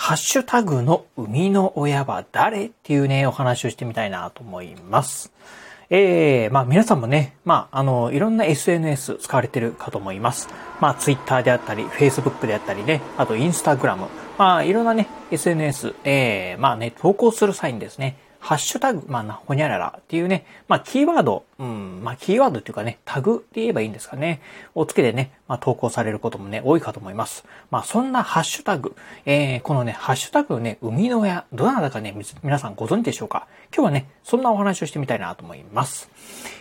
ハッシュタグの生みの親は誰っていうね、お話をしてみたいなと思います。えー、まあ皆さんもね、まああの、いろんな SNS 使われてるかと思います。まあ Twitter であったり、Facebook であったりね、あと Instagram、まあいろんなね、SNS、えー、まあね、投稿する際にですね、ハッシュタグ、まあ、ほにゃららっていうね、まあ、キーワード、うん、まあ、キーワードっていうかね、タグって言えばいいんですかね、をつけてね、まあ、投稿されることもね、多いかと思います。まあ、そんなハッシュタグ、えー、このね、ハッシュタグのね、生みの親、どなたかね、皆さんご存知でしょうか？今日はね、そんなお話をしてみたいなと思います。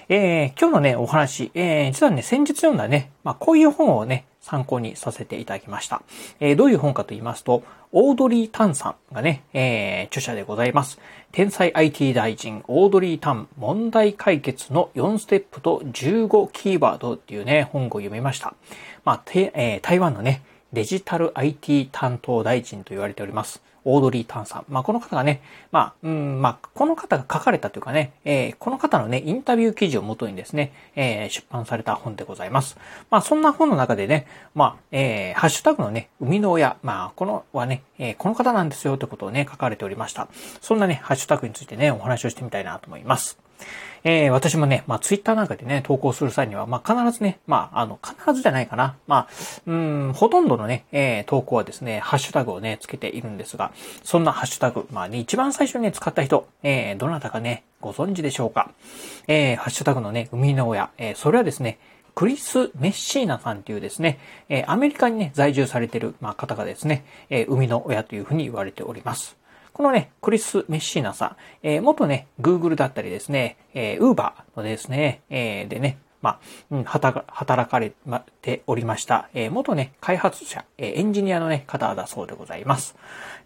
えー、今日のね、お話、えー、実はね、先日読んだね、まあ、こういう本をね、参考にさせていただきました。えー、どういう本かと言いますと、オードリー・タンさんがね、えー、著者でございます。天才 IT 大臣、オードリー・タン、問題解決の4ステップと15キーワードっていうね、本を読みました。まあ、えー、台湾のね、デジタル IT 担当大臣と言われております。オードリー・タンさん。まあ、この方がね、まあ、うん、まあ、この方が書かれたというかね、えー、この方のね、インタビュー記事をもとにですね、えー、出版された本でございます。まあ、そんな本の中でね、まあ、えー、ハッシュタグのね、生みの親、まあ、このはね、えー、この方なんですよということをね、書かれておりました。そんなね、ハッシュタグについてね、お話をしてみたいなと思います。えー、私もね、まあ、ツイッターなんかでね、投稿する際には、まあ、必ずね、まあ、あの、必ずじゃないかな。まあ、うん、ほとんどのね、えー、投稿はですね、ハッシュタグをね、つけているんですが、そんなハッシュタグ、まあね、一番最初にね、使った人、えー、どなたかね、ご存知でしょうか。えー、ハッシュタグのね、生みの親、えー、それはですね、クリス・メッシーナさんというですね、えー、アメリカにね、在住されている、まあ、方がですね、えー、生みの親というふうに言われております。このね、クリス・メッシーナさん、えー、元ね、Google だったりですね、えー、Uber のですね、えー、でね、まあ、働かれておりました、えー、元ね、開発者、えー、エンジニアのね、方だそうでございます。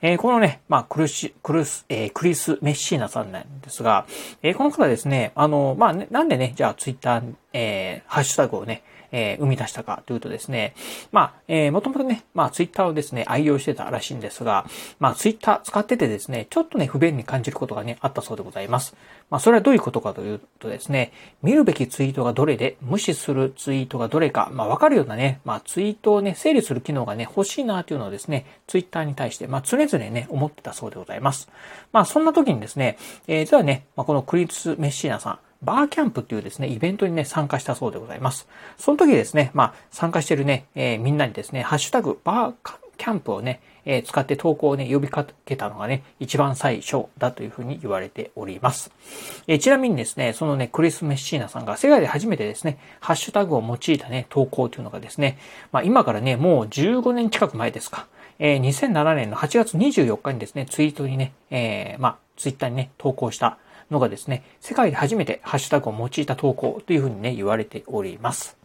えー、このね、まあ、クルシ、クルス、え、クリス・メッシーナさんなんですが、え、この方ですね、あの、まあ、ね、なんでね、じゃあツイッター、えー、ハッシュタグをね、えー、生み出したかというとですね、まあ、えー、もともとね、まあ、ツイッターをですね、愛用してたらしいんですが、まあ、ツイッター使っててですね、ちょっとね、不便に感じることがね、あったそうでございます。まあ、それはどういうことかというとですね、見るべきツイートがどれで、無視するツイートがどれか、まあ、わかるようなね、まあ、ツイートをね、整理する機能がね、欲しいなというのをですね、ツイッターに対して、まあ、常々ね、思ってたそうでございます。まあ、そんな時にですね、えー、実はね、まあ、このクリス・メッシーナさん、バーキャンプっていうですね、イベントにね、参加したそうでございます。その時ですね、まあ、参加してるね、えー、みんなにですね、ハッシュタグ、バーキャンプをね、えー、使って投稿をね、呼びかけたのがね、一番最初だというふうに言われております。えー、ちなみにですね、そのね、クリス・メッシーナさんが世界で初めてですね、ハッシュタグを用いたね、投稿というのがですね、まあ今からね、もう15年近く前ですか、えー、2007年の8月24日にですね、ツイートにね、えー、まあ、ツイッターにね、投稿したのがですね、世界で初めてハッシュタグを用いた投稿というふうにね、言われております。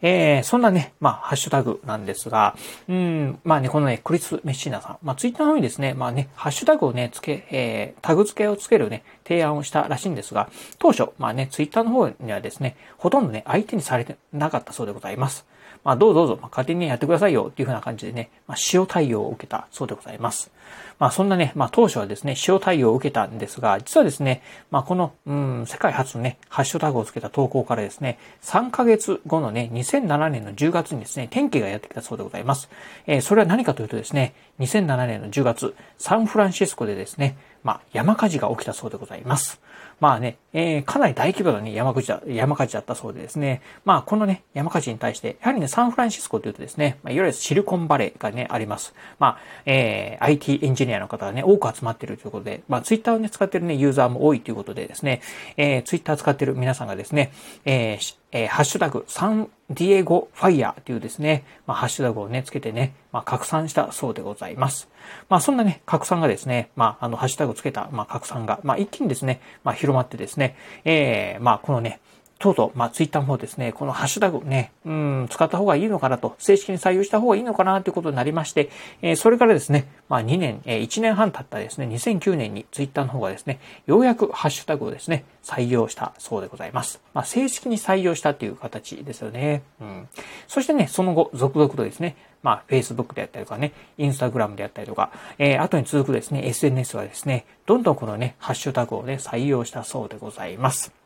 えー、そんなね、まあ、ハッシュタグなんですが、うん、まあね、このね、クリス・メッシーナさん、まあ、ツイッターの方にですね、まあね、ハッシュタグをね、つけ、えー、タグ付けをつけるね、提案をしたらしいんですが、当初、まあね、ツイッターの方にはですね、ほとんどね、相手にされてなかったそうでございます。まあ、どうぞどうぞ、まあ、勝手にやってくださいよ、っていうふうな感じでね、まあ、塩対応を受けたそうでございます。まあ、そんなね、まあ、当初はですね、塩対応を受けたんですが、実はですね、まあ、この、うん、世界初のね、ハッシュタグをつけた投稿からですね、3ヶ月後のね、2007年の10月にですね、天気がやってきたそうでございます。えー、それは何かというとですね、2007年の10月、サンフランシスコでですね、まあ、山火事が起きたそうでございます。まあね、えー、かなり大規模なね、山火事だ、山火事だったそうでですね、まあ、このね、山火事に対して、やはりね、サンフランシスコというとですね、まあ、いわゆるシリコンバレーがね、あります。まあ、えー、IT エンジニアの方がね、多く集まっているということで、まあ、ツイッターをね、使ってるね、ユーザーも多いということでですね、えー、ツイッター使ってる皆さんがですね、えー、えー、ハッシュタグ、サンディエゴファイヤーというですね、まあ、ハッシュタグをね、つけてね、まあ、拡散したそうでございます。まあ、そんなね、拡散がですね、まあ、あの、ハッシュタグをつけた、まあ、拡散が、まあ、一気にですね、まあ、広まってですね、えー、まあ、このね、とうとう、まあ、ツイッターの方ですね、このハッシュタグね、うん、使った方がいいのかなと、正式に採用した方がいいのかなということになりまして、えー、それからですね、まあ、2年、えー、1年半経ったですね、2009年にツイッターの方がですね、ようやくハッシュタグをですね、採用したそうでございます。まあ、正式に採用したという形ですよね。うん。そしてね、その後、続々とですね、まあ、Facebook であったりとかね、Instagram であったりとか、えー、後に続くですね、SNS はですね、どんどんこのね、ハッシュタグをね、採用したそうでございます。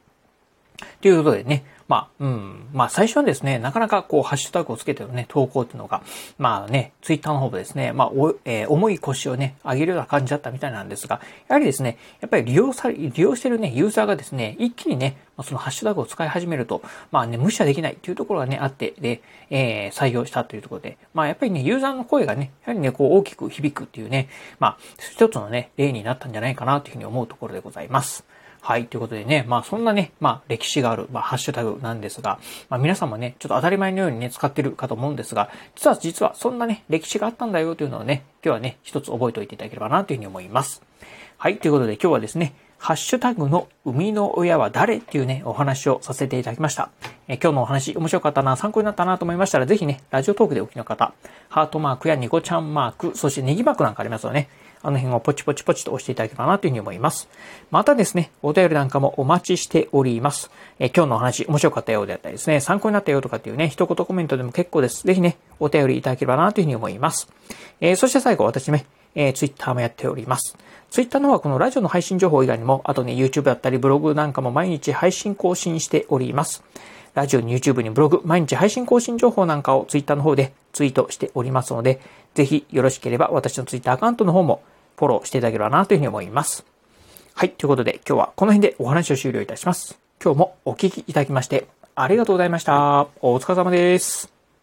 ということでね、まあ、うん、まあ最初はですね、なかなかこう、ハッシュタグをつけてのね、投稿っていうのが、まあね、ツイッターの方でですね、まあ、おえー、重い腰をね、上げるような感じだったみたいなんですが、やはりですね、やっぱり利用され、利用してるね、ユーザーがですね、一気にね、そのハッシュタグを使い始めると、まあね、無視はできないっていうところがね、あって、で、えー、採用したというところで、まあやっぱりね、ユーザーの声がね、やはりね、こう大きく響くっていうね、まあ、一つのね、例になったんじゃないかなというふうに思うところでございます。はい。ということでね、まあそんなね、まあ歴史がある、まあハッシュタグなんですが、まあ皆さんもね、ちょっと当たり前のようにね、使ってるかと思うんですが、実は実はそんなね、歴史があったんだよというのをね、今日はね、一つ覚えておいていただければなというふうに思います。はい。ということで今日はですね、ハッシュタグの生みの親は誰っていうね、お話をさせていただきました。え今日のお話面白かったな、参考になったなと思いましたら、ぜひね、ラジオトークでお聞きの方、ハートマークやニコちゃんマーク、そしてネギマークなんかありますよね。あの辺をポチポチポチと押していただければなというふうに思います。またですね、お便りなんかもお待ちしております。え今日のお話面白かったようであったりですね、参考になったよとかっていうね、一言コメントでも結構です。ぜひね、お便りいただければなというふうに思います。えー、そして最後、私ね、えー、ツイッターもやっております。ツイッターの方はこのラジオの配信情報以外にも、あとね、YouTube だったりブログなんかも毎日配信更新しております。ラジオに YouTube にブログ、毎日配信更新情報なんかをツイッターの方でツイートしておりますので、ぜひよろしければ私のツイッターアカウントの方もフォローしていただければなというふうに思います。はい。ということで今日はこの辺でお話を終了いたします。今日もお聞きいただきましてありがとうございました。お疲れ様です。